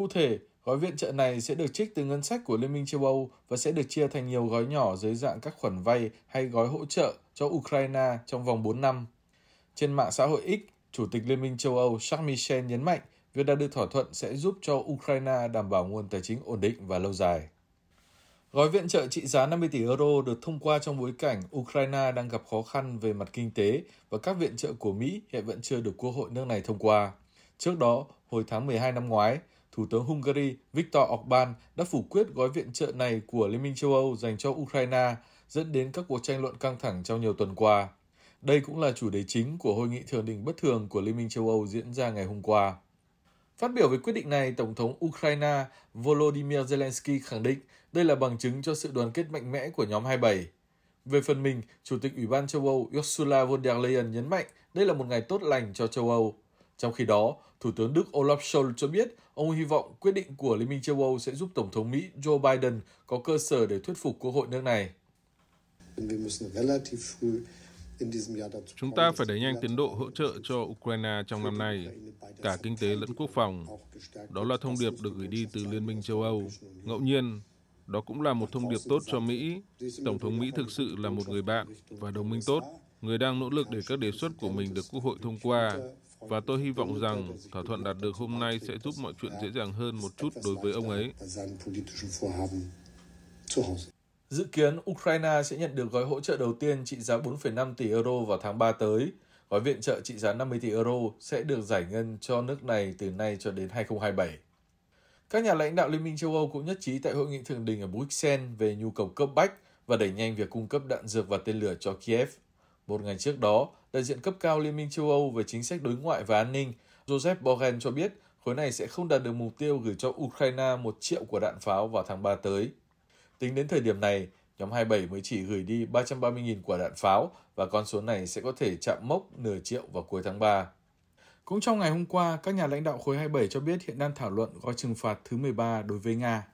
Cụ thể, gói viện trợ này sẽ được trích từ ngân sách của Liên minh châu Âu và sẽ được chia thành nhiều gói nhỏ dưới dạng các khoản vay hay gói hỗ trợ cho Ukraine trong vòng 4 năm. Trên mạng xã hội X, Chủ tịch Liên minh châu Âu Charles Michel nhấn mạnh việc đạt được thỏa thuận sẽ giúp cho Ukraine đảm bảo nguồn tài chính ổn định và lâu dài. Gói viện trợ trị giá 50 tỷ euro được thông qua trong bối cảnh Ukraine đang gặp khó khăn về mặt kinh tế và các viện trợ của Mỹ hiện vẫn chưa được Quốc hội nước này thông qua. Trước đó, hồi tháng 12 năm ngoái, Thủ tướng Hungary Viktor Orbán đã phủ quyết gói viện trợ này của Liên minh châu Âu dành cho Ukraine, dẫn đến các cuộc tranh luận căng thẳng trong nhiều tuần qua. Đây cũng là chủ đề chính của hội nghị thượng đỉnh bất thường của Liên minh châu Âu diễn ra ngày hôm qua. Phát biểu về quyết định này, Tổng thống Ukraine Volodymyr Zelensky khẳng định đây là bằng chứng cho sự đoàn kết mạnh mẽ của nhóm 27. Về phần mình, Chủ tịch Ủy ban châu Âu Ursula von der Leyen nhấn mạnh đây là một ngày tốt lành cho châu Âu. Trong khi đó, Thủ tướng Đức Olaf Scholz cho biết ông hy vọng quyết định của Liên minh châu Âu sẽ giúp Tổng thống Mỹ Joe Biden có cơ sở để thuyết phục Quốc hội nước này. Chúng ta phải đẩy nhanh tiến độ hỗ trợ cho Ukraine trong năm nay, cả kinh tế lẫn quốc phòng. Đó là thông điệp được gửi đi từ Liên minh châu Âu. Ngẫu nhiên, đó cũng là một thông điệp tốt cho Mỹ. Tổng thống Mỹ thực sự là một người bạn và đồng minh tốt, người đang nỗ lực để các đề xuất của mình được Quốc hội thông qua. Và tôi hy vọng rằng thỏa thuận đạt được hôm nay sẽ giúp mọi chuyện dễ dàng hơn một chút đối với ông ấy. Dự kiến Ukraine sẽ nhận được gói hỗ trợ đầu tiên trị giá 4,5 tỷ euro vào tháng 3 tới. Gói viện trợ trị giá 50 tỷ euro sẽ được giải ngân cho nước này từ nay cho đến 2027. Các nhà lãnh đạo Liên minh châu Âu cũng nhất trí tại hội nghị thượng đỉnh ở Bruxelles về nhu cầu cấp bách và đẩy nhanh việc cung cấp đạn dược và tên lửa cho Kiev. Một ngày trước đó, đại diện cấp cao Liên minh châu Âu về chính sách đối ngoại và an ninh Joseph Borrell cho biết khối này sẽ không đạt được mục tiêu gửi cho Ukraine một triệu quả đạn pháo vào tháng 3 tới. Tính đến thời điểm này, nhóm 27 mới chỉ gửi đi 330.000 quả đạn pháo và con số này sẽ có thể chạm mốc nửa triệu vào cuối tháng 3. Cũng trong ngày hôm qua, các nhà lãnh đạo khối 27 cho biết hiện đang thảo luận gói trừng phạt thứ 13 đối với Nga.